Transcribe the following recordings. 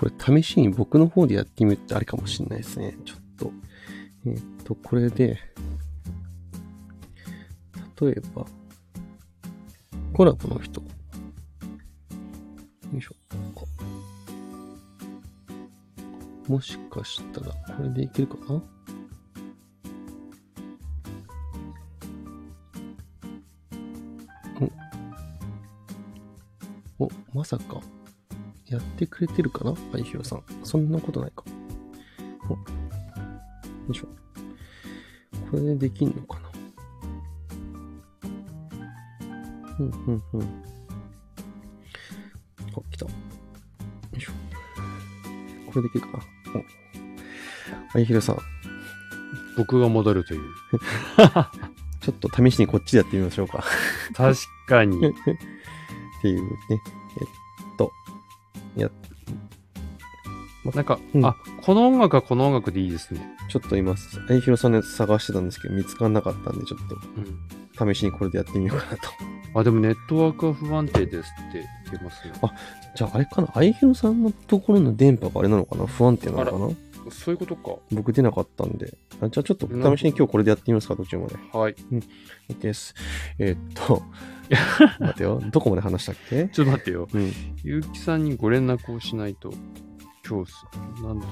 これ試しに僕の方でやってみるってありかもしれないですね。ちょっと。えっ、と、これで、例えば、コラボの人。よいしょ。もしかしたら、これでいけるかな？お、お、まさか、やってくれてるかな？あいひろさん。そんなことないか。お、よいしょ。これでできんのかな？うん、うん、うん。あ、来た。よいしょ。これできるかな？お。あいひろさん。僕が戻るという。ちょっと試しにこっちでやってみましょうか。確かに。っていうね。えっと、や、なんか、うんあ、この音楽はこの音楽でいいですね。ちょっと今、あいひろさんのやつ探してたんですけど、見つからなかったんで、ちょっうん。と試しにこれでやってみようかなと。あ、でもネットワークは不安定ですって言ってますね。あじゃああれかな？あいひろさんのところの電波があれなのかな？不安定なのかな？そういうことか。僕出なかったんで。あじゃあちょっと試しに今日これでやってみますか、途中まで。はい。OK です。えーっと、待てよ。どこまで話したっけ？ちょっと待ってよ。うん。ゆうきさんにご連絡をしないと。今日す、なんで？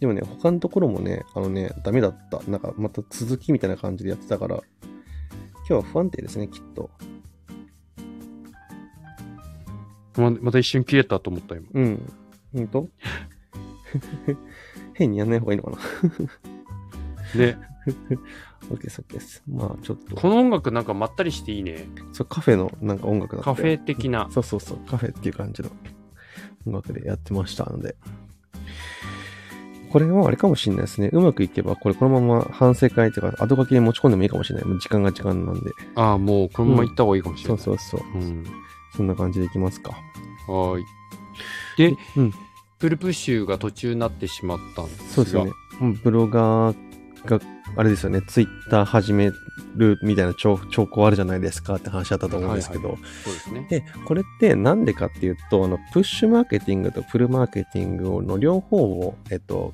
でもね、他のところもね、あのね、ダメだった。なんかまた続きみたいな感じでやってたから、今日は不安定ですね、きっと。ままた一瞬切れたと思った今。うん。ほんと 変にやんない方がいいのかな？で ?OK です、OK です。まあちょっと、この音楽なんかまったりしていいね。そうカフェのなんか音楽だったよカフェ的な。そうそうそう、カフェっていう感じの音楽でやってましたので。これはあれかもしれないですね。うまくいけば、これこのまま反省会というか、後書きに持ち込んでもいいかもしれない。もう時間が時間なんで。ああ、もうこのまま行った方がいいかもしれそうない。そうそう。うん。そんな感じでいきますか。はーい。で、うん。プルプッシュが途中になってしまったんですが。そうですよね。うんブロガーが、あれですよね、ツイッター始めるみたいな兆兆候あるじゃないですかって話だったと思うんですけど、はいそうですね。で、これってなんでかっていうと、あの、プッシュマーケティングとプルマーケティングの両方を、えっと、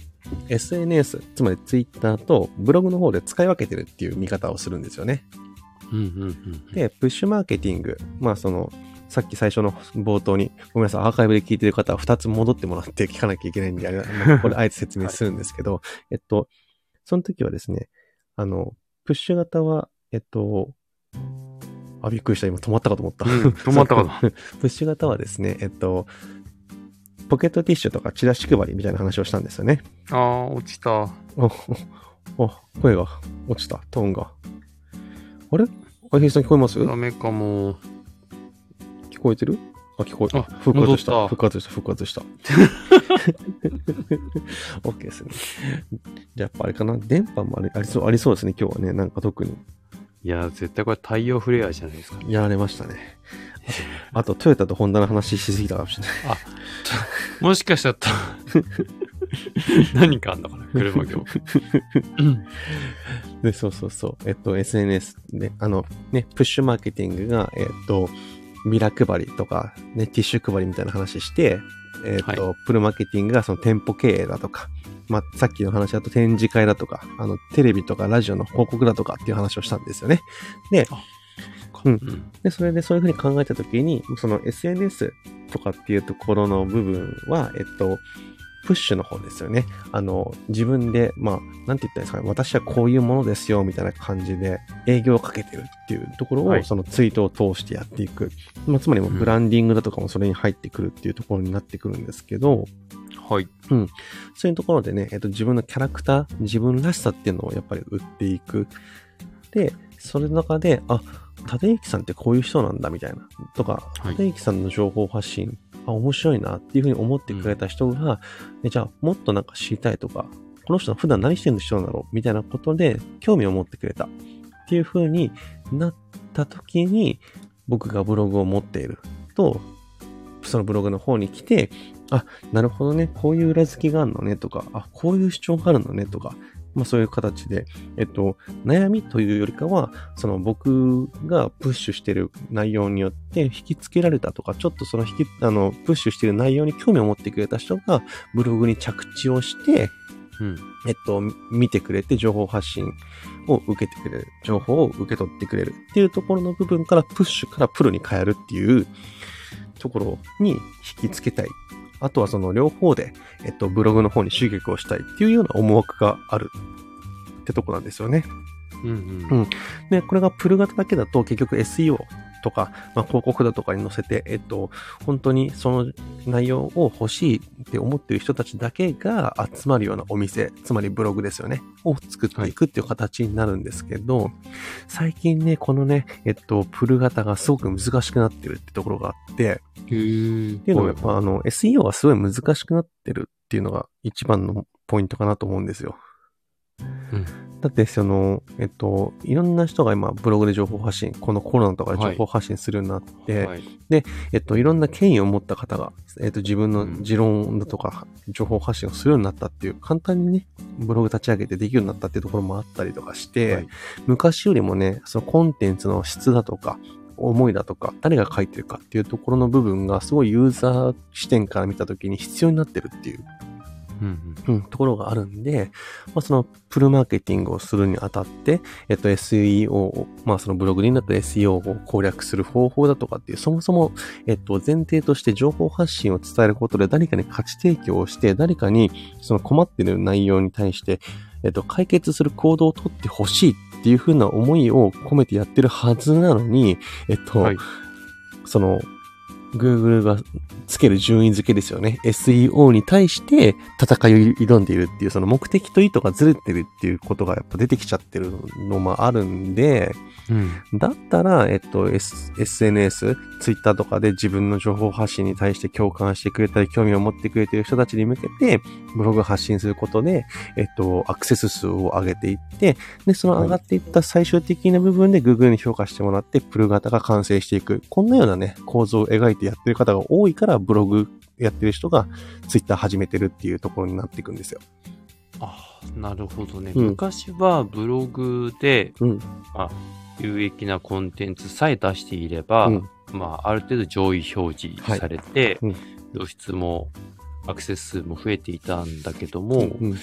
SNS、つまりツイッターとブログの方で使い分けてるっていう見方をするんですよね。うんうんうん。で、プッシュマーケティング、まあその、さっき最初の冒頭に、ごめんなさい、アーカイブで聞いてる方は2つ戻ってもらって聞かなきゃいけないんで、あれまあ これあえて説明するんですけど、えっと、その時はですね、あの、プッシュ型は、えっと、あ、びっくりした。今止まったかと思った。うん止まったかと プッシュ型はですね、えっと、ポケットティッシュとかチラシ配りみたいな話をしたんですよね。ああ、落ちた。お、お、お声が落ちた。トーンが。あれ？あひさん聞こえます？ダメかも。聞こえてる？あ、聞こえあ復活した。復活した、復活した。OK ですね。じゃあやっぱあれかな？電波もありありそう、ありそうですね、今日はね。なんか特に。いや、絶対これ太陽フレアじゃないですか。やられましたね。あと、トヨタとホンダの話しすぎたかもしれない。もしかしたら、何かあんのかな？車業。うんで、そうそうそう。えっと、SNS で、あの、ね、プッシュマーケティングが、えっと、ビラ配りとか、ね、ティッシュ配りみたいな話して、えっと、はプルマーケティングがその店舗経営だとか、まあ、さっきの話だと展示会だとか、あの、テレビとかラジオの広告だとかっていう話をしたんですよね。うんうん。で、それでそういうふうに考えたときに、その SNS とかっていうところの部分は、えっと、プッシュの方ですよね。あの、自分で、まあ、なんて言ったらいいんですかね。私はこういうものですよ、みたいな感じで営業をかけてるっていうところを、はいそのツイートを通してやっていく。まあ、つまりブランディングだとかもそれに入ってくるっていうところになってくるんですけど、はい。そういうところでね、えっと、自分のキャラクター、自分らしさっていうのをやっぱり売っていく。で、それの中で、あ、立之さんってこういう人なんだみたいな。とか、はい立之さんの情報発信、あ、面白いなっていうふうに思ってくれた人が、えじゃあもっとなんか知りたいとか、この人は普段何してる人なんだろうみたいなことで興味を持ってくれたっていうふうになった時に、僕がブログを持っていると、そのブログの方に来て、あ、なるほどね、こういう裏付きがあるのねとか、あ、こういう主張があるのねとか、まあそういう形で、えっと、悩みというよりかは、その僕がプッシュしてる内容によって引きつけられたとか、ちょっとその引き、あの、プッシュしてる内容に興味を持ってくれた人がブログに着地をして、うん。えっと、見てくれて情報発信を受けてくれる。情報を受け取ってくれるっていうところの部分からプッシュからプロに変えるっていうところに引きつけたい。あとはその両方で、えっと、ブログの方に集客をしたいっていうような思惑があるってとこなんですよね。うんうんで、これがプル型だけだと結局 SEO とか、まあ、広告だとかに載せて、えっと、本当にその内容を欲しいって思ってる人たちだけが集まるようなお店、つまりブログですよね、を作っていくっていう形になるんですけど、最近ね、このね、えっと、プル型がすごく難しくなってるってところがあって、っていうのもやっぱあの、SEO はすごい難しくなってるっていうのが一番のポイントかなと思うんですよ。うんだって、その、えっと、いろんな人が今、ブログで情報発信、このコロナとかで情報発信するようになって、はい。えっと、いろんな権威を持った方が、えっと、自分のうん。持論だとか、情報発信をするようになったっていう、簡単にね、ブログ立ち上げてできるようになったっていうところもあったりとかして、はい。昔よりもね、そのコンテンツの質だとか、思いだとか、誰が書いてるかっていうところの部分が、すごいユーザー視点から見たときに必要になってるっていううんうん、ところがあるんで、まあ、そのプルマーケティングをするにあたって、えっと SEO を、まあそのブログになった SEO を攻略する方法だとかっていう、そもそも、えっと前提として情報発信を伝えることで誰かに価値提供をして、誰かにその困っている内容に対して、えっと解決する行動をとってほしいっていうふうな思いを込めてやってるはずなのに、えっと、はい。その、Google がつける順位付けですよね。SEO に対して戦いを挑んでいるっていう、その目的と意図がずれてるっていうことがやっぱ出てきちゃってるのもあるんで、うん。だったら、えっと、S、SNS、Twitter とかで自分の情報発信に対して共感してくれたり、興味を持ってくれている人たちに向けて、ブログ発信することで、えっと、アクセス数を上げていって、で、その上がっていった最終的な部分で Google に評価してもらって、プル型が完成していく。こんなようなね、構造を描いてやってる方が多いから、ブログやってる人が Twitter 始めてるっていうところになっていくんですよ。ああ、なるほどね。うん昔はブログで、うん。有益なコンテンツさえ出していれば、うんまあ、ある程度上位表示されて、はいうん露出もアクセス数も増えていたんだけども、うん。も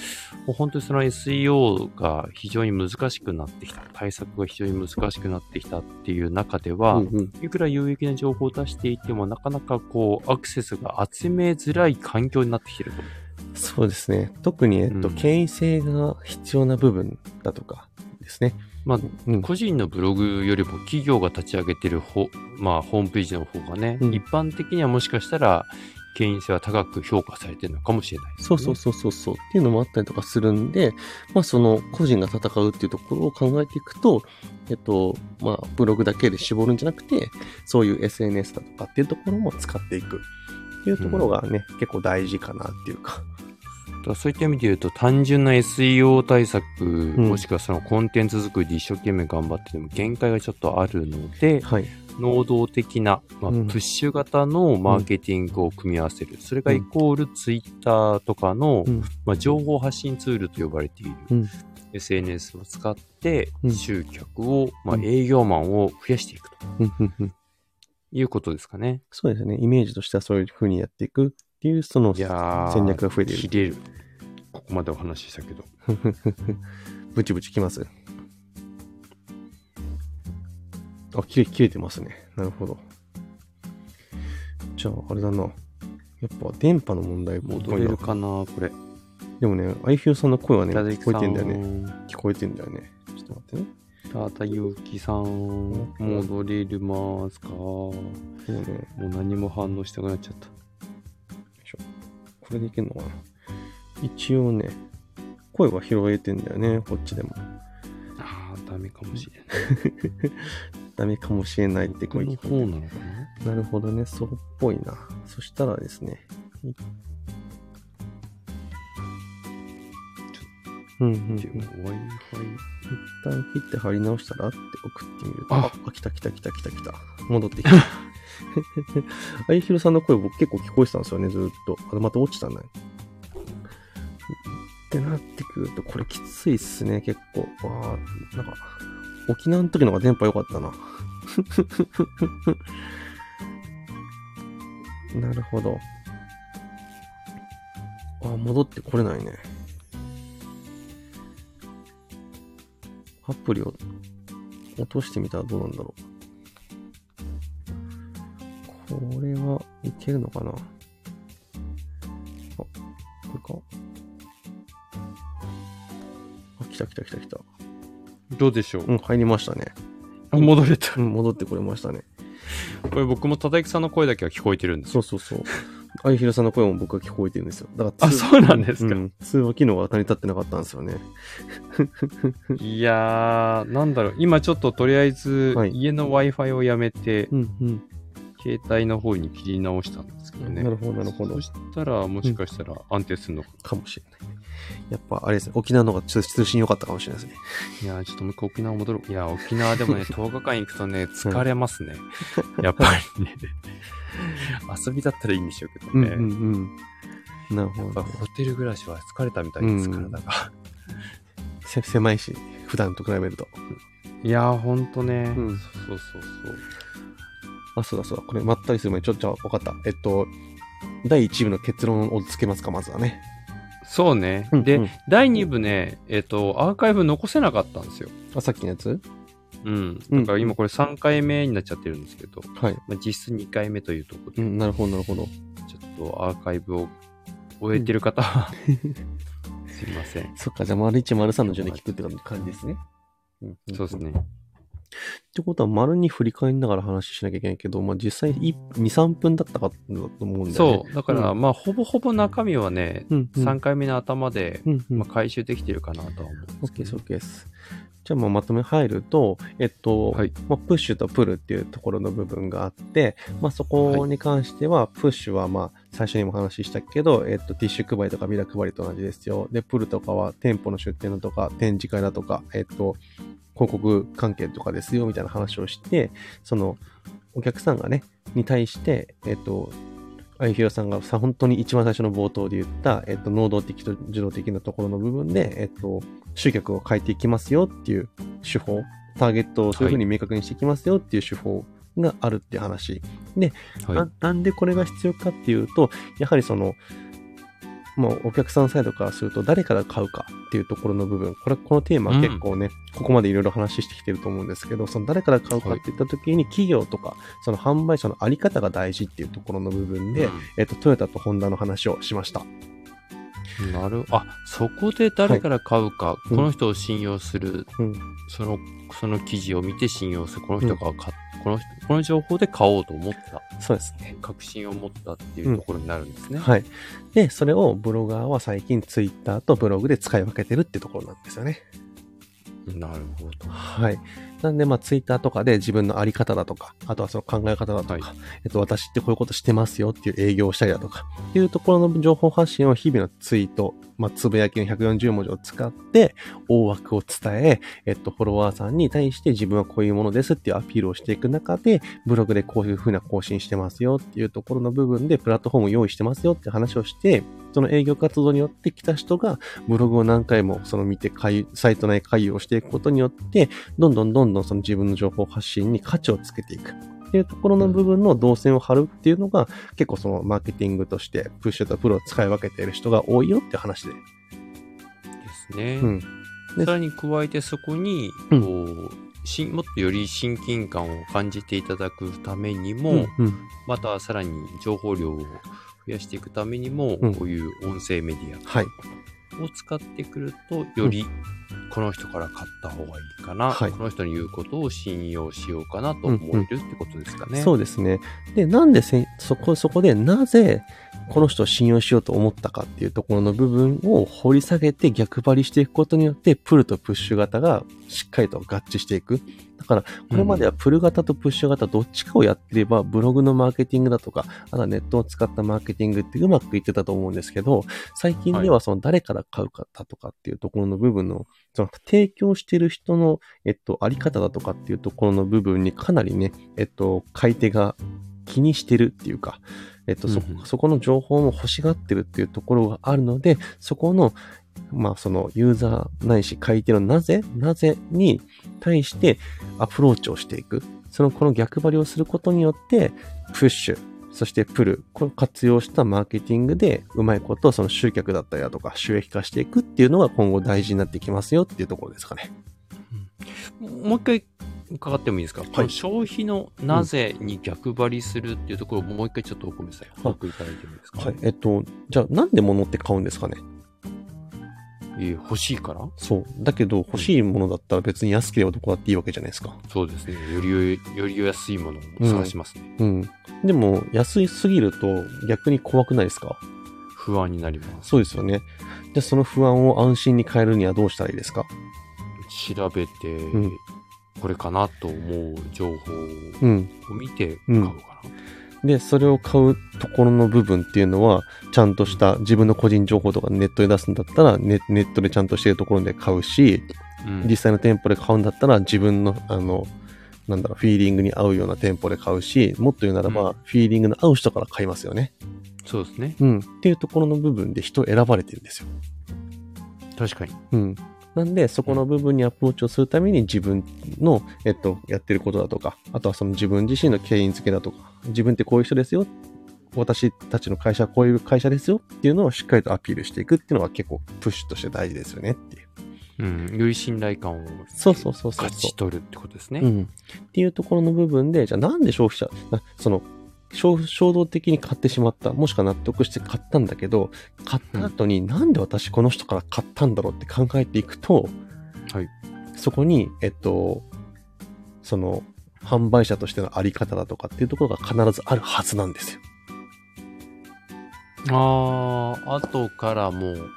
う本当にその SEO が非常に難しくなってきた、対策が非常に難しくなってきたっていう中では、うんうんいくら有益な情報を出していても、なかなかこう、アクセスが集めづらい環境になってきてると。そうですね。特に、えっと、うん権威性が必要な部分だとかですね。まあ、うん。個人のブログよりも企業が立ち上げてるほ、まあ、ホームページの方がね、うん一般的にはもしかしたら、権威性は高く評価されてるのかもしれないね。そうそうそうそうそうっていうのもあったりとかするんで、まあその個人が戦うっていうところを考えていくと、えっと、まあブログだけで絞るんじゃなくて、そういう SNS だとかっていうところも使っていくっていうところがね、結構大事かなっていうか。だそういった意味で言うと、単純な SEO 対策、んもしくはそのコンテンツ作りで一生懸命頑張ってても限界がちょっとあるので、はい。能動的な、まあ、うんプッシュ型のマーケティングを組み合わせる。それがイコールツイッターとかの、うん。まあ、情報発信ツールと呼ばれている、うん SNS を使ってうん集客を、まあ、うん営業マンを増やしていくとうんうんうんいうことですかね。そうですね。イメージとしてはそういう風にやっていくっていう、その戦略が増えている。切れる。ここまでお話ししたけど。ブチブチきます。あ、切れ、切れてますね。なるほど。じゃあ、あれだな。やっぱ電波の問題も戻れるかなこれ。でもね、アイフィオさんの声はね、聞こえてんだよね。ね。聞こえてんだよね。ちょっと待ってね。ただゆうきさん、戻れるますかもでもね、う何も反応したくなっちゃった。よいしょこれでいけんのかな一応ね、声は拾えてんだよね、こっちでも。ああ、ダメかもしれない。ダメかもしれないってこの声聞こえ方なななるほどね、そうっぽいな。そしたらですね。いうんうんうん。一 Wi-Fi。旦切って貼り直したらって送ってみると。ああ、来た来た来た来た来た。戻ってきた。あいひろさんの声僕結構聞こえてたんですよね、ずーっと。あれまた落ちたね。ってなってくると、これきついっすね、結構。わあ、なんか、沖縄の時の方が電波良かったな。なるほど。あ、戻ってこれないね。アプリを落としてみたらどうなんだろう。これはいけるのかなあ、これか。あ、来た来た来た来た。どうでしょう、うん、入りましたね。あ戻れた。うん、戻ってこれましたね。これ僕もたたきさんの声だけは聞こえてるんですよ。そうそうそう。あいひろさんの声も僕は聞こえてるんですよ。だからあ、通そうなんですか。うん、通話機能が成り立ってなかったんですよね。いやー、なんだろう。今ちょっととりあえずはい家の Wi-Fi をやめて、うんうん。携帯の方に切り直したんですけどね。なるほど、なるほどそ。したら、もしかしたら安定するのか。かもしれない。やっぱ、あれですね、沖縄の方が通通信良かったかもしれないですね。いやー、ちょっともう一回沖縄戻る。いやー、沖縄でもね、10日間行くとね、疲れますね。やっぱりね。遊びだったらいいんでしょうけどね。うんうんうん。なるほやっぱど、ね。ホテル暮らしは疲れたみたいです、うん体が。せ 狭いし、普段と比べると。いやー、ほんとね。うんそうそうそうそう。あ、そうだそうだ。これ、まったりする前に、ちょっと、分かった。えっと、第1部の結論をつけますか、まずはね。そうね。で、うん第2部ね、えっ、と、アーカイブ残せなかったんですよ。あ、さっきのやつ？うん。うんだから今これ3回目になっちゃってるんですけど、はい。まあ、実質2回目というところで、うん、なるほど、なるほど。ちょっとアーカイブを終えてる方は、すいません。そっか、じゃあ、丸1、丸3の順で聞くって感じですね。うんんそうですね。ってことは、丸に振り返りながら話しなきゃいけないけど、まあ、実際2、3分だったかだと思うんだよね。そう。だから、うまあ、ほぼほぼ中身はね、うん、うん。3回目の頭で、うん、うん。まあ、回収できてるかなとは思うんでオッケーです、すけどオッケーです。じゃあ、まあ、まとめ入ると、えっと、はいまあ、プッシュとプルっていうところの部分があって、まあ、そこに関しては、プッシュは、まあ、最初にも話したけど、えっと、ティッシュ配りとかビラ配りと同じですよ。で、プルとかは店舗の出店だとか、展示会だとか、えっと、広告関係とかですよ、みたいな話をして、その、お客さんがね、に対して、えっと、あゆひろさんがさ、本当に一番最初の冒頭で言った、えっと、能動的と受動的なところの部分で、えっと、集客を変えていきますよっていう手法、ターゲットをそういうふうに明確にしていきますよっていう手法があるっていう話。で、はいな。なんでこれが必要かっていうと、やはりその、もうお客さんサイドからすると誰から買うかっていうところの部分、これ、このテーマは結構ね、ここまでいろいろ話してきてると思うんですけど、その誰から買うかって言った時に企業とか、その販売者のあり方が大事っていうところの部分で、えっと、トヨタとホンダの話をしました。うんなるあ、そこで誰から買うか、うんこの人を信用する、うん。その、その記事を見て信用する、この人が買っこの人、この情報で買おうと思った。そうですね。確信を持ったっていうところになるんですね。はい。で、それをブロガーは最近ツイッターとブログで使い分けてるってところなんですよね。なるほど。はい。なんで、まあ、ツイッターとかで自分のあり方だとか、あとはその考え方だとか、はい。えっと、私ってこういうことしてますよっていう営業をしたりだとか、っていうところの情報発信を日々のツイート、まあ、つぶやきの140文字を使って、大枠を伝え、えっと、フォロワーさんに対して自分はこういうものですっていうアピールをしていく中で、ブログでこういうふうな更新してますよっていうところの部分で、プラットフォームを用意してますよって話をして、その営業活動によって来た人が、ブログを何回もその見てサイト内回遊をしていくことによって、どんどんどんどんその自分の情報発信に価値をつけていく。っていうところの部分の動線を張るっていうのが、結構そのマーケティングとして、プッシュとプロを使い分けている人が多いよって話で。ですね。うん。でさらに加えてそこに、うんこう、しもっとより親近感を感じていただくためにも、うん。うん。またさらに情報量を増やしていくためにも、うんこういう音声メディはい。アを使ってくると、よりこの人から買った方がいいかな、はいこの人に言うことを信用しようかなと思えるってことですかね。そうですね。で、なんでせ、そこ、そこでなぜ、この人を信用しようと思ったかっていうところの部分を掘り下げて逆張りしていくことによって、プルとプッシュ型がしっかりと合致していく。だから、これまではプル型とプッシュ型どっちかをやってれば、ブログのマーケティングだとか、あとはネットを使ったマーケティングってうまくいってたと思うんですけど、最近ではその誰から買うかだとかっていうところの部分の、その提供している人の、えっと、あり方だとかっていうところの部分にかなりね、えっと、買い手が気にしてるっていうか、えっと、そうんうん、そこの情報も欲しがってるっていうところがあるので、そこの、まあそのユーザーないし買い手のなぜ、なぜに対してアプローチをしていく。そのこの逆張りをすることによって、プッシュ、そしてプル、これを活用したマーケティングでうまいことその集客だったりだとか収益化していくっていうのが今後大事になってきますよっていうところですかね。もう一回伺ってもいいですか、この消費のなぜに逆張りするっていうところをもう一回ちょっとお米さん、報告いただいてもいいですか、はい。えっと、じゃあなんで物って買うんですかね？えー欲しいから？そう。だけど欲しいものだったら別に安ければどこだっていいわけじゃないですか。そうですね。よりより安いものを探しますね。うん。でも安いすぎると逆に怖くないですか？不安になります。そうですよね。じゃあその不安を安心に変えるにはどうしたらいいですか？調べて、んこれかなと思う情報うん。を見て買うかで、それを買うところの部分っていうのは、ちゃんとした自分の個人情報とかネットで出すんだったらネ、ネットでちゃんとしてるところで買うし、な。うん実際の店舗で買うんだったら、自分の、あの、なんだろう、フィーリングに合うような店舗で買うし、もっと言うならば、うんフィーリングの合う人から買いますよね。そうですね。うん。っていうところの部分で人を選ばれてるんですよ。確かに。うん。なんで、そこの部分にアプローチをするために自分の、えっと、やってることだとか、あとはその自分自身の経緯付けだとか、自分ってこういう人ですよ。私たちの会社はこういう会社ですよっていうのをしっかりとアピールしていくっていうのが結構プッシュとして大事ですよねっていう。うん。より信頼感をそうそうそうそう勝ち取るってことですね。うん。っていうところの部分で、じゃあなんで消費者、なその、衝衝動的に買ってしまった、もしくは納得して買ったんだけど、買った後になんで私この人から買ったんだろうって考えていくと、はい。そこに、えっと、その、販売者としてのあり方だとかっていうところが必ずあるはずなんですよ。ああ、後からもう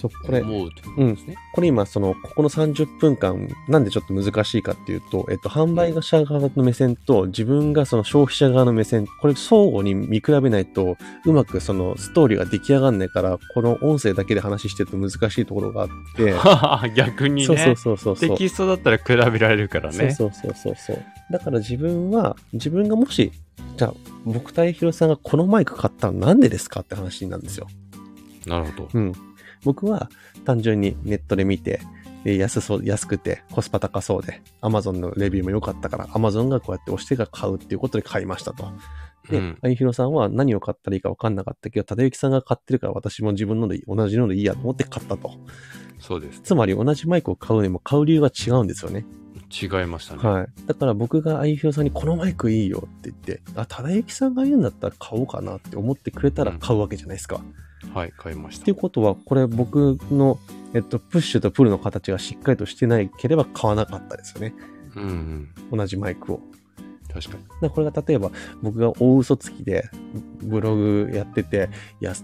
そう、これ、思うってことですね。これ今、その、ここの30分間、なんでちょっと難しいかっていうと、えっと、販売者側の目線と、自分がその消費者側の目線、これ相互に見比べないと、うまくそのストーリーが出来上がんないから、この音声だけで話してると難しいところがあって、逆にね。そうそうそうそうそう。テキストだったら比べられるからね。そうそうそうそうそう。だから自分は、自分がもし、じゃあ、僕対ひろさんがこのマイク買ったのなんでですかって話になるんですよ。なるほど。うん。僕は単純にネットで見て、で安そう、安くてコスパ高そうで、Amazon のレビューも良かったから、Amazon がこうやって押してから買うっていうことで買いましたと。で、うんあいひろさんは何を買ったらいいか分かんなかったけど、忠之さんが買ってるから私も自分ので同じのでいいやと思って買ったと。そうです。つまり同じマイクを買うにも買う理由が違うんですよね。違いましたね。はい。だから僕があいひろさんにこのマイクいいよって言って、あ、忠之さんが言うんだったら買おうかなって思ってくれたら買うわけじゃないですか。はい、買いましたっていう。ことは、これ僕の、えっと、プッシュとプルの形がしっかりとしてないければ買わなかったですよね。うんうん。同じマイクを。確かに。だからこれが例えば、僕が大嘘つきで、ブログやってて、いや、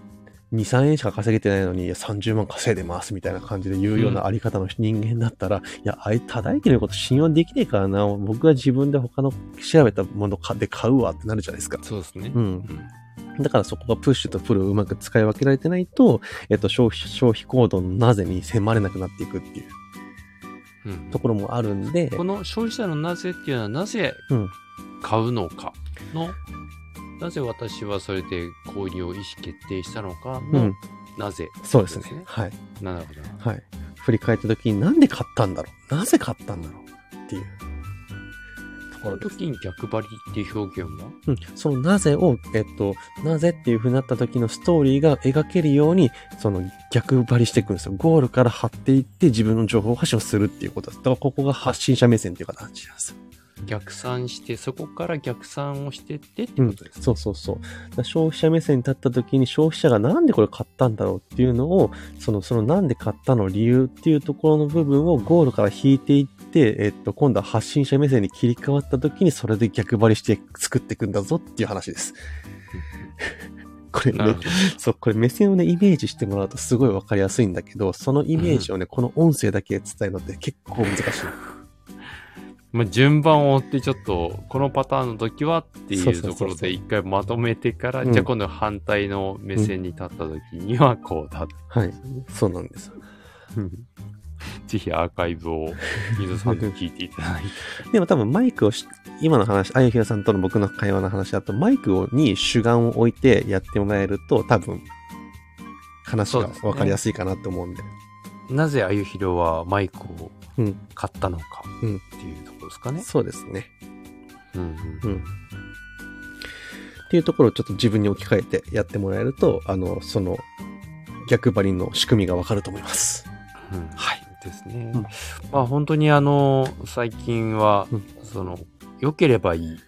2、3円しか稼げてないのに、いや30万稼いでますみたいな感じで言うようなあり方の人間だったら、いや、あい、ただいてること信用できねえからな、僕が自分で他の調べたもので買うわってなるじゃないですか。そうですね。うん。うんだからそこがプッシュとプルをうまく使い分けられてないと、えっと、消費、消費行動のなぜに迫れなくなっていくっていう。うん。ところもあるんで、この消費者のなぜっていうのはなぜうん。買うのか？の、なぜ私はそれで購入を意思決定したのか？の、うん、なぜ？そうですね。はい。なるほど。な。はい。振り返った時になんで買ったんだろう？なぜ買ったんだろう？っていう。とこの。時に逆張りっていう表現は？うん。そのなぜを、えっと、なぜっていう風になった時のストーリーが描けるように、その逆張りしていくんですよ。ゴールから張っていって自分の情報発信をするっていうことです。だからここが発信者目線っていう形なんです。逆算して、そこから逆算をしてってってうんことです、ねそうそうそう。消費者目線に立った時に消費者がなんでこれ買ったんだろうっていうのを、その、そのなんで買ったの理由っていうところの部分をゴールから引いていって、えっと、今度は発信者目線に切り替わった時にそれで逆張りして作っていくんだぞっていう話です。これね。そう、これ目線をね、イメージしてもらうとすごいわかりやすいんだけど、そのイメージをね、この音声だけで伝えるのって結構難しい。まあ、順番を追ってちょっと、このパターンの時はっていそうところで一回まとめてから、うんじゃあ今度反対の目線に立った時にはこうだ。はい。そうなんです。ぜひアーカイブを水さんと聞いていただいて。でも多分マイクをし、今の話、あやひろさんとの僕の会話の話だと、マイクをに主眼を置いてやってもらえると、多分、話が分かりやすいかなって思うんで。なぜあゆひろはマイクをうん。買ったのかうんっていうところですかね。そうですね。うんうんうん。っていうところをちょっと自分に置き換えてやってもらえると、あの、その、逆張りの仕組みがわかると思います。うんはい。ですね。うんまあ本当にあの、最近は、うんその、良ければいい、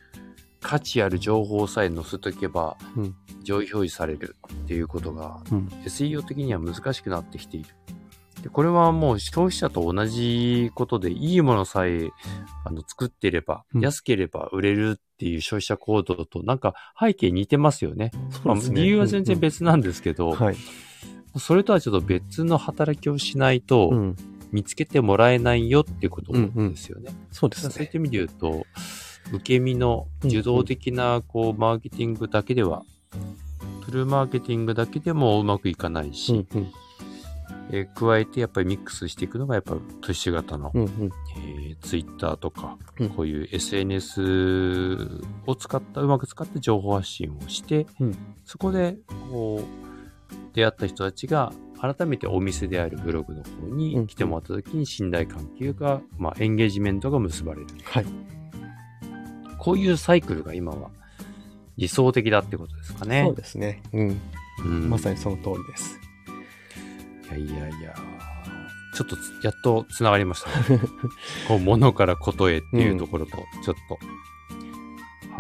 価値ある情報さえ載せとけば、うん上位表示されるっていうことが、うん。SEO 的には難しくなってきている。でこれはもう消費者と同じことで、いいものさえあの作っていれば、うん安ければ売れるっていう消費者行動となんか背景似てますよね。まあそうですね。理由は全然別なんですけど、はい。それとはちょっと別の働きをしないと、うん。見つけてもらえないよっていうことですよね。そうですねそういった。意味で言うと、受け身の受動的なこうマーケティングだけでは、フルマーケティングだけでもうまくいかないし、うんうん。えー加えてやっぱりミックスしていくのがやっぱプッシュ型の、うんうん。えー、Twitter とか、うんこういう SNS を使った、うまく使って情報発信をして、うんそこでこう出会った人たちが改めてお店であるブログの方うんに来てもらった時に信頼関係が、まあ、エンゲージメントが結ばれる。はい。こういうサイクルが今は理想的だってことですかね。そうですね。うん。うんまさにその通りです。いやいやいや、ちょっとつやっと繋がりましたね。こう、物からことへっていうところと、ちょっと。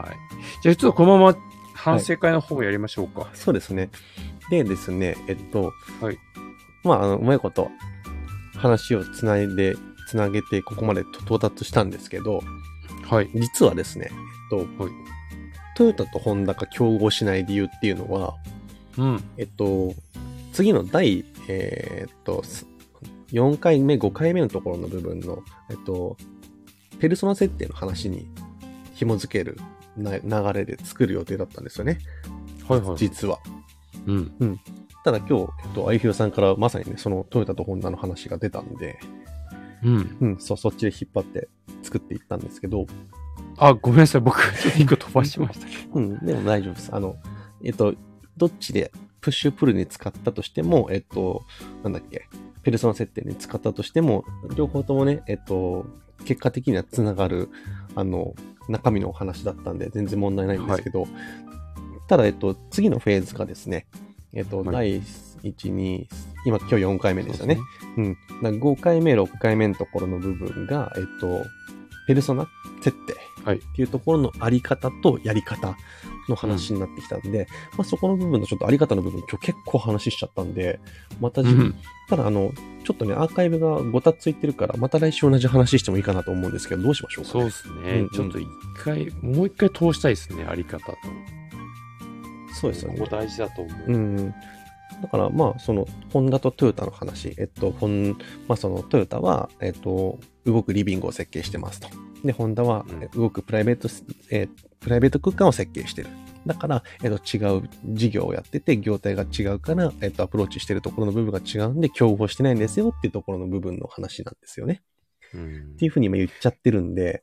はい。じゃあ、ちょっとこのまま反省会の方もやりましょうか。そうですね。でですね、えっと、はい。まあ、あの、うまいこと、話をつないで、つなげて、ここまでと到達したんですけど、はい。実はですね、えっと、はいトヨタとホンダが競合しない理由っていうのは、うん。えっと、次の第、えーっと、す4回目、5回目のところの部分の、えっと、ペルソナ設定の話に紐づけるな流れで作る予定だったんですよね。はいはい。実は。うん。ただ今日、えっと、あゆひろさんからまさにね、そのトヨタとホンダの話が出たんで、うん。うん、そ、そっちで引っ張って作っていったんですけど、あ、ごめんなさい。僕、一個飛ばしましたけど。うん、でも大丈夫です。あの、えっと、どっちでプッシュプルに使ったとしても、えっと、なんだっけ、ペルソナ設定に使ったとしても、両方ともね、えっと、結果的にはつながる、あの、中身のお話だったんで、全然問題ないんですけど、ただ、えっと、次のフェーズがですね、えっと、は第1、2、今、今日4回目ですよね。そううん。だ5回目、6回目のところの部分が、えっと、ペルソナ設定はいっていうところのあり方とやり方の話になってきたんで、まあそこの部分のちょっとあり方の部分今日結構話しちゃったんで、またじ、うん。ただあの、ちょっとね、アーカイブがごたついてるから、また来週同じ話してもいいかなと思うんですけど、どうしましょうか、ね、そうですね。うんうんちょっと一回、もう一回通したいですね。あり方と。そうですよねここ。大事だと思う。うん。だから、まあ、その、ホンダとトヨタの話。えっと、ホン、まあ、その、トヨタは、えっと、動くリビングを設計してますと。で、ホンダは動くプライベートス、えープライベート空間を設計してる。だから、えっと、違う事業をやってて、業態が違うから、えっと、アプローチしてるところの部分が違うんで、競合してないんですよっていうところの部分の話なんですよね。うんっていうふうに今言っちゃってるんで、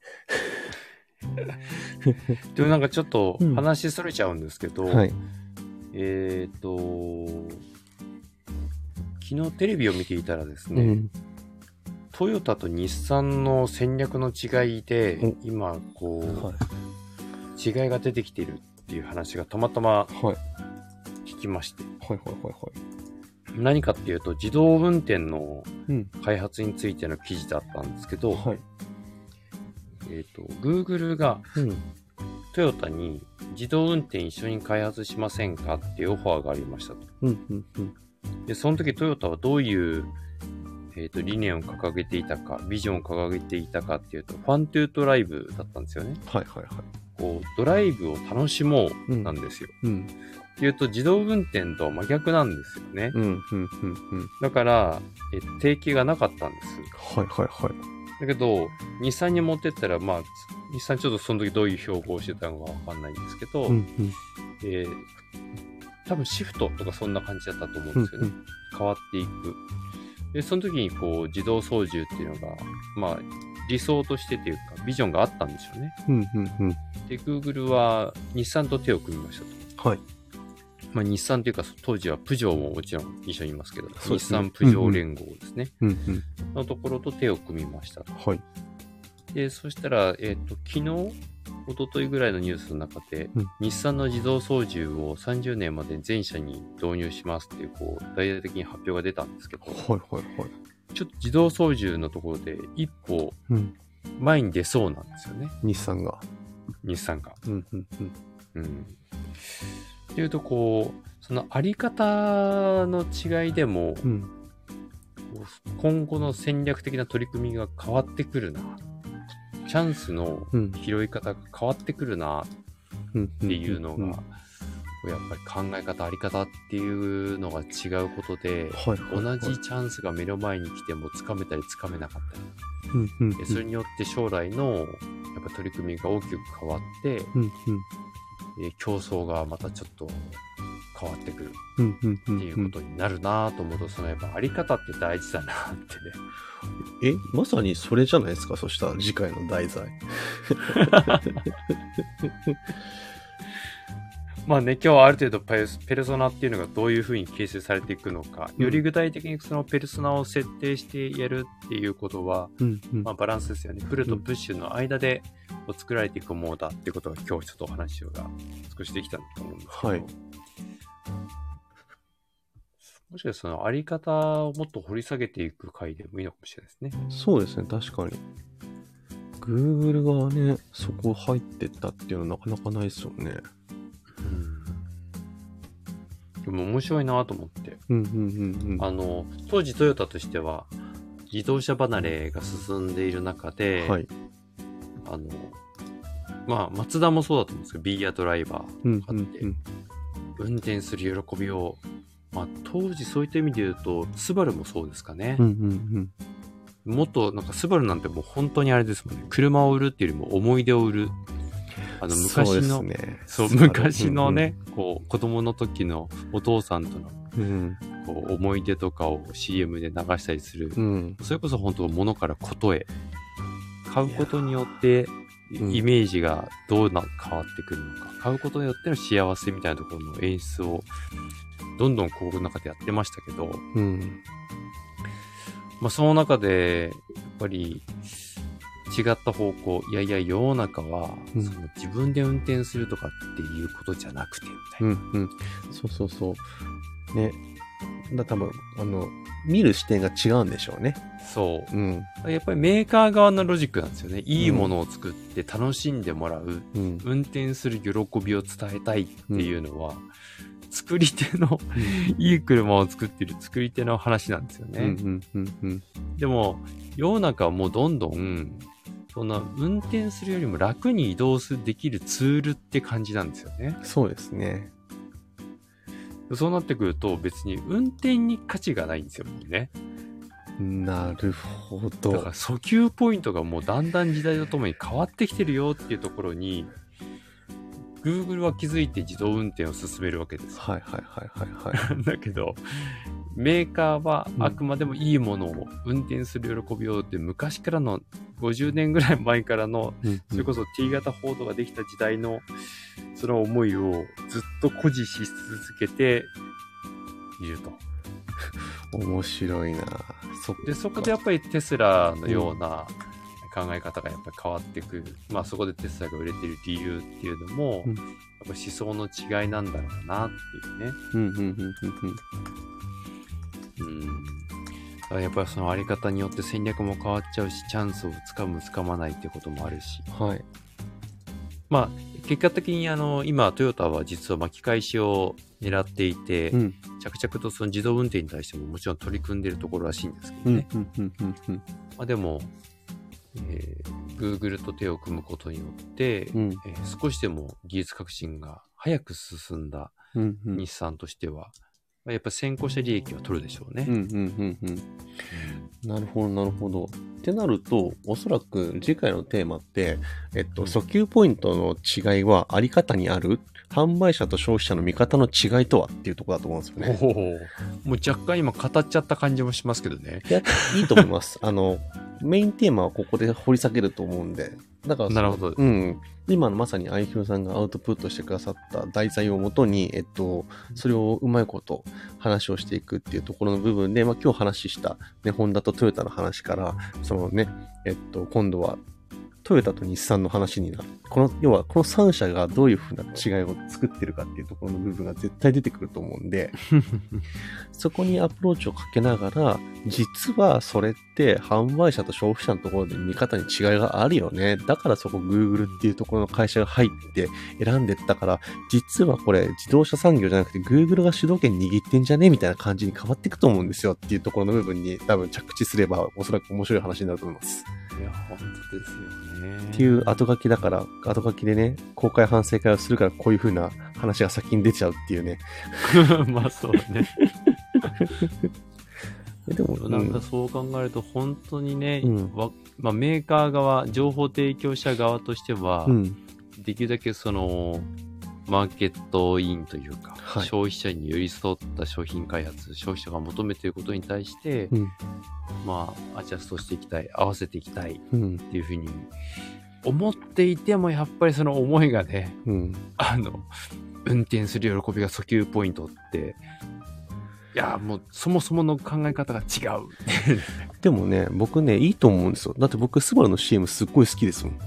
でもなんかちょっとうん話それちゃうんですけど、はい。えっ、と、昨日テレビを見ていたらですね、うん。トヨタと日産の戦略の違いでお、今、こう、はい。違いが出てきてるっていう話がたまたまはい。聞きまして、はい。はい。はい。何かっていうと、自動運転のうん。開発についての記事だったんですけど、はい。えっ、と、Google がうん。トヨタに自動運転一緒に開発しませんかっていうオファーがありましたと。うん。うん。うん。で、その時トヨタはどういう、えっ、と、理念を掲げていたか、ビジョンを掲げていたかっていうと、ファントゥードライブだったんですよね。はい。はい。はい。こう、ドライブを楽しもううんなんですよ。うん。っていうと、自動運転とは真逆なんですよね。うん。うん。うん。うん。だから、え定期がなかったんです。はい。はい。はい。だけど、日産に持ってったら、まあ、日産ちょっとその時どういう標語をしてたのかわかんないんですけど、うん。うん。えー多分シフトとかそんな感じだったと思うんうんですよね。変わっていく。で、その時にこう自動操縦っていうのが、まあ理想としてというかビジョンがあったんでしょうね。うん。うん。うん。で、Google は日産と手を組みましたと。はい。まあ、日産というか、当時はプジョーももちろん一緒にいますけど、ね日産プジョー連合ですね。うんうん。のところと手を組みましたと。はい。で、そしたら、えっ、と、昨日、一昨日ぐらいのニュースの中で、うん日産の自動操縦を30年まで全車に導入しますっていう、こう、大々的に発表が出たんですけど、はいはいはい。ちょっと自動操縦のところで一歩うん。前に出そうなんですよね、日産が。日産が。うんうんうん。うん。っていうと、こう、そのあり方の違いでも、うん。今後の戦略的な取り組みが変わってくるな。チャンスのうん。拾い方が変わってくるなっていうのが、やっぱり考え方、あり方っていうのが違うことで、はいはいはい。同じチャンスが目の前に来ても掴めたり掴めなかったり、うんうんうん。でそれによって将来のやっぱ取り組みが大きく変わって、うんうん。えー競争がまたちょっと変わってくる。っていうことになるなと思うと、そのやっぱあり方って大事だなってね。え、まさにそれじゃないですか？そしたら次回の題材。まあね、今日はある程度ペルペルソナっていうのがどういうふうに形成されていくのか、うんより具体的にそのペルソナを設定してやるっていうことは、うんうん。まあ、バランスですよね。プルとプッシュの間で作られていくものだっていうことが今日ちょっとお話が少しできたと思うんですけど、はいもしかしたらそのあり方をもっと掘り下げていく回でもいいのかもしれないですね。そうですね、確かに。Google がね、そこ入ってったっていうのはなかなかないですよね。でも面白いなと思って。うんうんうんうん。あの、当時トヨタとしては自動車離れが進んでいる中で、はい。あの、まあ、マツダもそうだと思うんですけど、ビーアドライバーうんとかって、うんうん。運転する喜びを、まあ、当時そういった意味で言うと、スバルもそうですかねう。んうんもっと、なんかスバルなんてもう本当にあれですもんね。車を売るっていうよりも思い出を売る。あうん。の、昔の、ね。そう、昔のね、こう、子供の時のお父さんとの、うんこう、思い出とかを CM で流したりする。うん。うん。それこそ本当、物からことへ。買うことによって、うんイメージがどうな、変わってくるのか。買うことによっての幸せみたいなところの演出を、どんどん広告の中でやってましたけど、うん。まあ、その中で、やっぱり、違った方向、いやいや、世の中は、うんその自分で運転するとかっていうことじゃなくて、みたいうな。んうん。そうそうそう。ね。だ多分、あの、見る視点が違うんでしょうね。そう。うん。やっぱりメーカー側のロジックなんですよね。いいものを作って楽しんでもらう、うん。運転する喜びを伝えたいっていうのは、作り手の、いい車を作ってる作り手の話なんですよね。うんうんうんうん。でも、世の中はもうどんどん、そんな運転するよりも楽に移動するできるツールって感じなんですよね。そうですね。そうなってくると別に運転に価値がないんですよ、もうね。なるほだからど。訴求ポイントがもうだんだん時代とともに変わってきてるよっていうところに、Google は気づいて自動運転を進めるわけですよ。はいはいはいはいはい。だけど、メーカーはあくまでもいいものを運転する喜びをって昔からの50年ぐらい前からのうんそれこそ T 型フォードができた時代のその思いをずっと誇示し続けていると。面白いなそで、そこでやっぱりテスラのような考え方がやっぱり変わってくる。まあそこでテスラが売れてる理由っていうのも、うんやっぱ思想の違いなんだろうなっていうね。うんうんうんうんうん。うん。やっぱりそのあり方によって戦略も変わっちゃうし、チャンスをつかむ、つかまないってこともあるし。はい。まあ、結果的にあの、今、トヨタは実は巻き返しを狙っていて、うん。着々とその自動運転に対してももちろん取り組んでいるところらしいんですけうんどね。でも、えー Google と手を組むことによって、うん。えー少しでも技術革新が早く進んだ日産としては、まあやっぱ先行した利益を取るでしょうね。うんうんうんうん。なるほど、なるほど。ってなると、おそらく次回のテーマって、えっと、うん訴求ポイントの違いはあり方にある？販売者と消費者の見方の違いとはっていうところだと思うんですよね。おおもう若干今語っちゃった感じもしますけどね。いや、いいと思います。あの、メインテーマはここで掘り下げると思うんで、だからなるほどうん。今のまさに愛ひさんがアウトプットしてくださった題材をもとに、えっと、それをうまいこと話をしていくっていうところの部分で、まあ今日話した、ね、ホンダとトヨタの話から、そのね、えっと、今度はトヨタと日産の話になる。この、要はこの3社がどういうふうな違いを作ってるかっていうところの部分が絶対出てくると思うんで、そこにアプローチをかけながら、実はそれって販売者と消費者のところで見方に違いがあるよね。だからそこ Google っていうところの会社が入って選んでったから、実はこれ自動車産業じゃなくて Google が主導権握ってんじゃねみたいな感じに変わっていくと思うんですよっていうところの部分に多分着地すればおそらく面白い話になると思います。いや、本当ですよね。っていう後書きだから、後書きでね、公開反省会をするからこういう風な話が先に出ちゃうっていうね。まあそうね。えでも、なんかそう考えると、本当にね、うんわまあ、メーカー側、情報提供者側としては、うん、できるだけその、マーケットインというか、はい消費者に寄り添った商品開発、消費者が求めていることに対して、うん、まあ、アジャストしていきたい、合わせていきたいっうん、ていうふうに思っていても、やっぱりその思いがね、うん。あの、運転する喜びが訴求ポイントって、いや、もうそもそもの考え方が違う。でもね、僕ね、いいと思うんですよ。だって僕、スバルの CM すっごい好きですもん。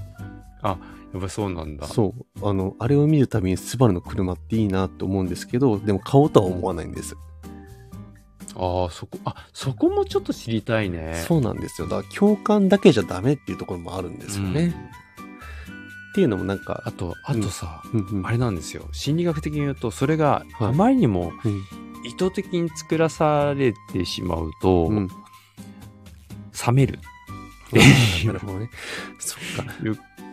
やっぱりそうなんだ。そう。あの、あれを見るたびにスバルの車っていいなと思うんですけど、でも買おうとは思わないんです。ああ、そこ、あ、そこもちょっと知りたいね。そうなんですよ。だから共感だけじゃダメっていうところもあるんですよね。っていうのもなんか、あと、あとさ、うんうんあれなんですよ。心理学的に言うと、それがはいあまりにもうん意図的に作らされてしまうと、うん冷める なるほどね。そっか。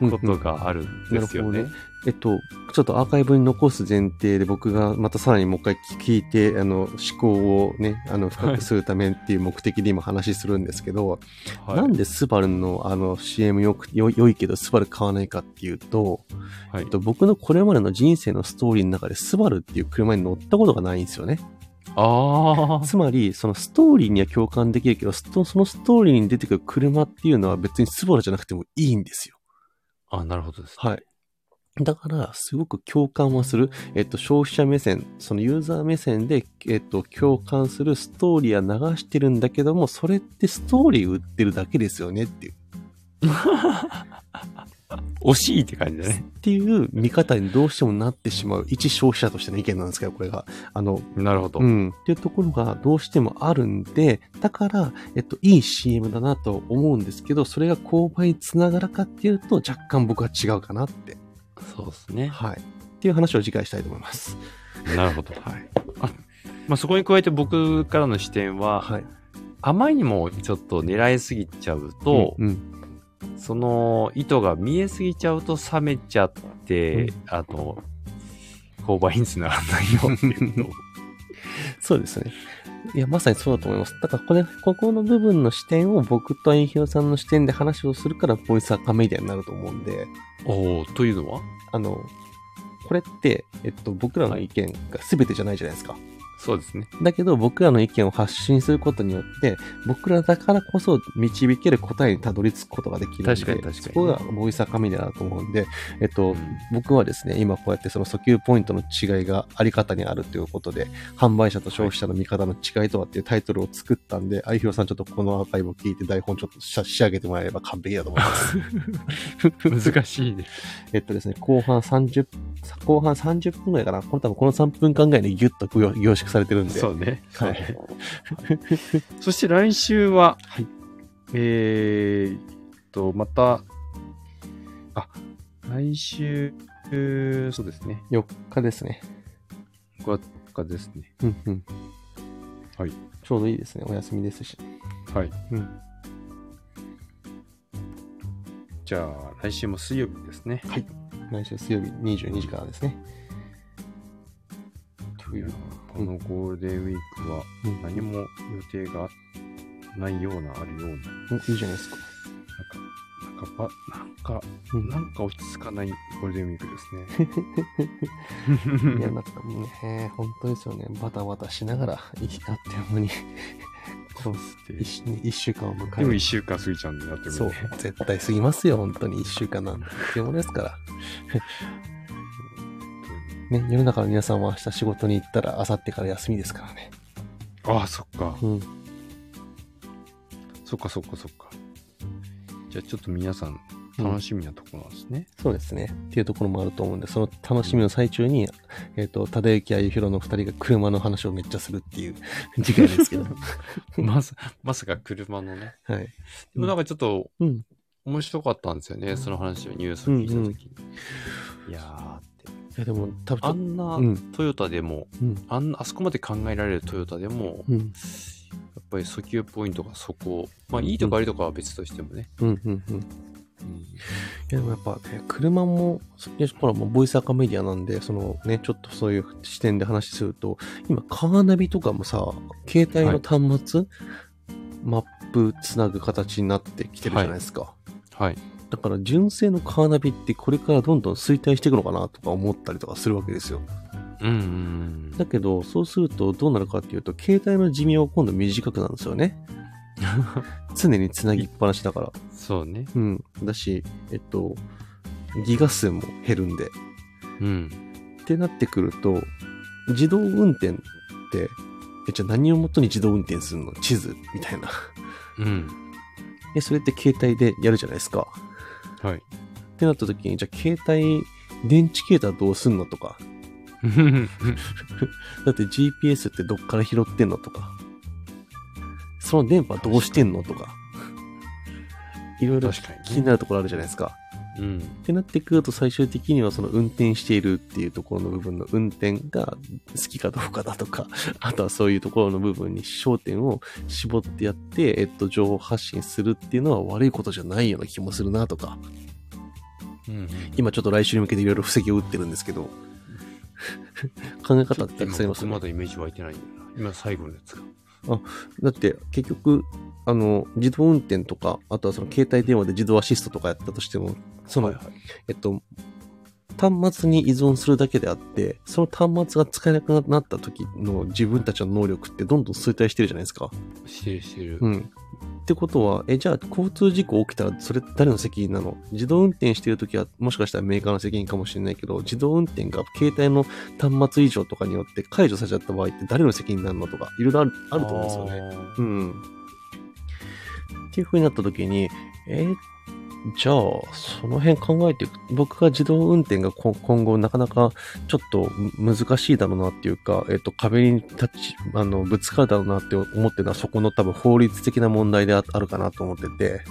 ことがあるんですよね。なるほどえっと、ちょっとアーカイブに残す前提で僕がまたさらにもう一回聞いて、あの、思考をね、あの、深くするためっていう目的で今話するんですけど、はいなんでスバルのあの CM よく、よ良いけどスバル買わないかっていうと、はいえっと、僕のこれまでの人生のストーリーの中でスバルっていう車に乗ったことがないんですよね。ああ、つまり、そのストーリーには共感できるけど、そのストーリーに出てくる車っていうのは別にスバルじゃなくてもいいんですよ。あなるほどです。はい。だから、すごく共感はする。えっと、消費者目線、そのユーザー目線で、えっと、共感するストーリーは流してるんだけども、それってストーリー売ってるだけですよねっていう。惜しいって感じだね。っていう見方にどうしてもなってしまう。一消費者としての意見なんですけど、これが。あの、なるほど。うん。っていうところがどうしてもあるんで、だから、えっと、いい CM だなと思うんですけど、それが購買につながるかっていうと、若干僕は違うかなって。そうですね。はい。っていう話を次回したいと思います。なるほど。はい。まあ、そこに加えて僕からの視点は、はい。あまりにもちょっと狙いすぎちゃうと、うん。その意図が見えすぎちゃうと冷めちゃって、うんあの、購買につながらないよっていうのを そうですね。いや、まさにそうだと思います。だから、これ、ここの部分の視点を僕とアイヒロさんの視点で話をするから、ボイスアカメディアになると思うんで、おーというのは？あの、これって、えっと、僕らの意見が全てじゃないじゃないですか。そうですね。だけど、僕らの意見を発信することによって、僕らだからこそ導ける答えにたどり着くことができるんで、確かに確かにそこがボイスアカメディアだと思うんで、えっと、うん僕はですね、今こうやってその訴求ポイントの違いがあり方にあるということで、販売者と消費者の見方の違いとはっていうタイトルを作ったんで、相広さんちょっとこのアーカイブを聞いて台本ちょっと仕仕上げてもらえれば完璧だと思います。難しいね。えっとですね、後半30、後半30分ぐらいかな。この多分この3分間ぐらいでギュッと凝凝縮されてるんで。そうね。はい。そして来週は、はいえーっと、また、あ、来週、そうですね。4日ですね。5日ですね。うんうん。はい。ちょうどいいですね。お休みですし。はい。うん。じゃあ、来週も水曜日ですね。来週水曜日22時からですね。という、このゴールデンウィークはうん何も予定がないような、あるような、うんいいじゃないですか。なんか、なんかば、なんか、うんなんか落ち着かないゴールデンウィークですね。いや、なんかね、本当ですよね。バタバタしながら、いいなっていうのに、そうっすね。一一週間を迎えでもる。一週間過ぎちゃうんだよ、でもそうね。。絶対過ぎますよ、本当に一週間なんて。ものですから。ね、世の中の皆さんは明日仕事に行ったら、明後日から休みですからね。ああ、そっか。うん。そっかそっかそっか。じゃあちょっと皆さん楽しみなところなんですね。そうですね。っていうところもあると思うんで、その楽しみの最中に、えっ、と、忠之あゆひろの二人が車の話をめっちゃするっていう 次回ですけど。まさ、まさか車のね。はい。でもなんかちょっとうん。面白かったんですよね、その話をニュースを聞いたときに。いやーって。いや、でも、多分あんなうんトヨタでも、うん。あんな、あそこまで考えられるトヨタでも、うん。やっぱり訴求ポイントがそこ、まあいいとか悪いとかは別としてもね。うん。うん。うん。いや、でもやっぱね、車も、ほら、もうボイスアカメディアなんで、そのね、ちょっとそういう視点で話すると、今、カーナビとかもさ、携帯の端末、マップつなぐ形になってきてるじゃないですか。はい。だから純正のカーナビってこれからどんどん衰退していくのかなとか思ったりとかするわけですよ。うんうんだけど、そうするとどうなるかっていうと、携帯の寿命は今度短くなるんですよね。常につなぎっぱなしだから。うん。そうね。うん。だし、えっと、ギガ数も減るんで。うん。ってなってくると、自動運転って、え、じゃあ何をもとに自動運転するの？地図みたいな。うん。え、それって携帯でやるじゃないですか。はい。ってなった時に、じゃあ携帯、電池ケーターどうすんのとか。だって GPS ってどっから拾ってんのとか。その電波どうしてんのとか。いろいろ気になるところあるじゃないですか。うん。ってなってくると最終的にはその運転しているっていうところの部分の運転が好きかどうかだとか、あとはそういうところの部分に焦点を絞ってやって、えっと、情報発信するっていうのは悪いことじゃないような気もするなとか、うん。今ちょっと来週に向けていろいろ布石を打ってるんですけど、考え方ってたくさんいますよねまだイメージ湧いてないんだよな。今最後のやつが。だって結局、あの、自動運転とか、あとはその携帯電話で自動アシストとかやったとしても、その、はいはい。えっと、端末に依存するだけであって、その端末が使えなくなった時の自分たちの能力ってどんどん衰退してるじゃないですか。してるしてる。うん。ってことは、え、じゃあ交通事故起きたらそれ誰の責任なの？自動運転してる時はもしかしたらメーカーの責任かもしれないけど、自動運転が携帯の端末異常とかによって解除されちゃった場合って誰の責任になるのとか、いろいろあるあると思うんですよね。ね。うん。っていう風になった時に、えーじゃあ、その辺考えていく。僕が自動運転がこ今後なかなかちょっとむ難しいだろうなっていうか、えっ、と、壁に立ち、あの、ぶつかるだろうなって思ってるのはそこの多分法律的な問題でああるかなと思ってて、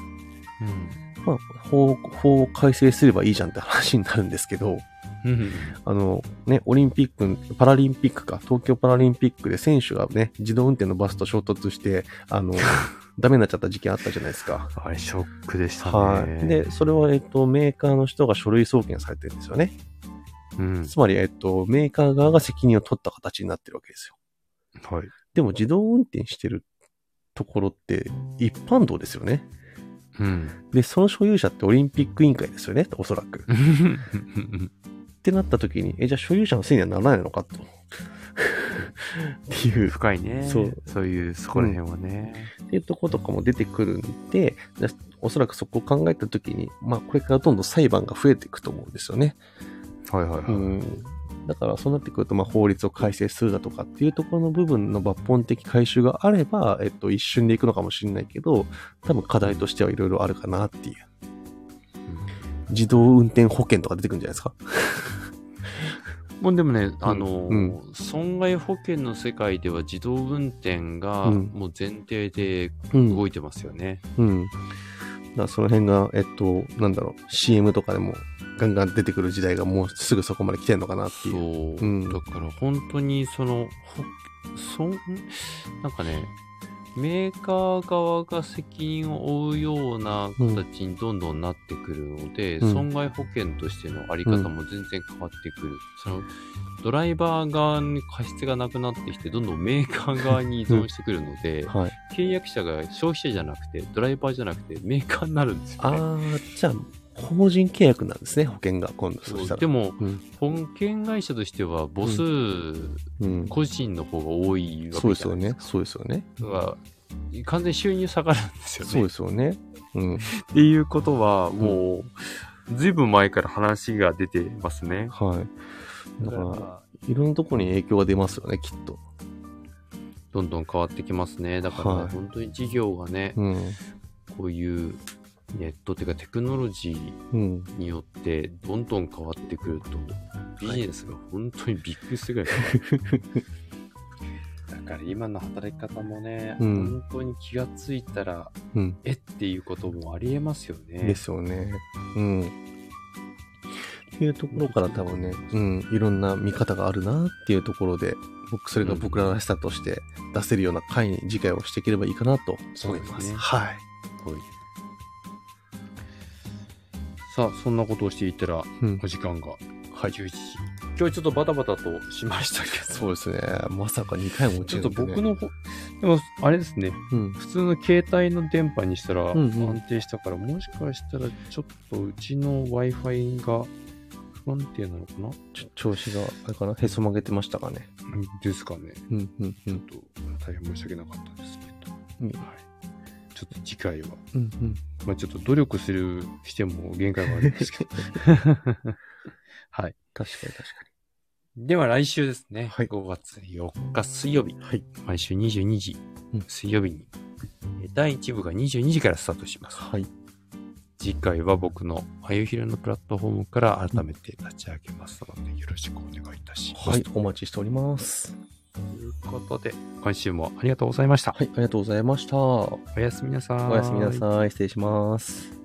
まあ、法、法を改正すればいいじゃんって話になるんですけど、うん。うん。あの、ね、オリンピック、パラリンピックか、東京パラリンピックで選手がね、自動運転のバスと衝突して、あの、ダメになっちゃった事件あったじゃないですか。あれ、ショックでしたね。はい。で、それは、えっと、メーカーの人が書類送検されてるんですよね。うん。つまり、えっと、メーカー側が責任を取った形になってるわけですよ。はい。でも、自動運転してるところって、一般道ですよね。うん。で、その所有者ってオリンピック委員会ですよね、おそらく。ってなった時に、え、じゃあ所有者のせいにはならないのかと。っていう、深いね。そう。そういう、そこら辺はね。っていうところとかも出てくるんで、でおそらくそこを考えた時に、まあ、これからどんどん裁判が増えていくと思うんですよね。はいはいはい。うん。だから、そうなってくると、まあ、法律を改正するだとかっていうところの部分の抜本的回収があれば、えっと、一瞬でいくのかもしれないけど、多分課題としてはいろいろあるかなっていう。自動運転保険とか出てくるんじゃないですか？もうでもね、あの、うん損害保険の世界では自動運転がうんもう前提でうん。動いてますよね。うん。だからその辺が、えっと、なんだろう、CM とかでもガンガン出てくる時代がもうすぐそこまで来てんのかなってそう。いう。うんだから本当にその、ほそん、なんかね、メーカー側が責任を負うような形にどんどんなってくるので、うん損害保険としてのあり方も全然変わってくる。そのドライバー側に過失がなくなってきて、どんどんメーカー側に依存してくるので、はい。契約者が消費者じゃなくて、ドライバーじゃなくて、メーカーになるんですよね。あー、じゃあ、法人契約なんですね、保険が今度。そしたら。でも、うん、保険会社としては母数、うん。個人の方が多いわけですよね。そうですよね。だから完全に収入下がるんですよね。そうですよね。うん。っていうことは、もう、ずいぶん前から話が出てますね。はい。だだから、から、いろんなところに影響が出ますよね、きっと。どんどん変わってきますね。だからね、はい本当に事業がね、うん。こういうネットっていうかテクノロジーうん。によってどんどん変わってくると、ビジネスが本当にびっくりするぐらい変わる。だから今の働き方もね、うん本当に気がついたら、うん。えっていうこともありえますよね。ですよね。うん。っていうところから多分ね、うん、いろんな見方があるなっていうところで、僕、それが僕ららしさとして出せるような回に次回をしていければいいかなと思います。そうですねはい。はいさあ、そんなことをしていったら、うんお。時間がはい。11時。今日ちょっとバタバタとしましたけど、そうですね。まさか2回も落ちょっと。僕の方、でも、あれですね、うん。普通の携帯の電波にしたらうんうん安定したから、もしかしたらちょっとうちの Wi-Fi が不安定なのかな？ちょ調子が、あれかな？へそ曲げてましたかね？ですかね。うん、うん、うん。ちょっと大変申し訳なかったですけど。うんはい。ちょっと次回は、うん、うん。まあちょっと努力する、しても限界はあるんですけど。はい。確かに確かでは来週ですね。はい5月4日水曜日。に。はい。毎週22時うん、水曜日に、え第1部が22時からスタートします。はい。次回は僕のあゆひろのプラットフォームから改めて立ち上げますので、よろしくお願いいたします。はい。お待ちしております。ということで、今週もありがとうございました。はい。ありがとうございました。おおやすみなさい。やすみなさい。失礼します。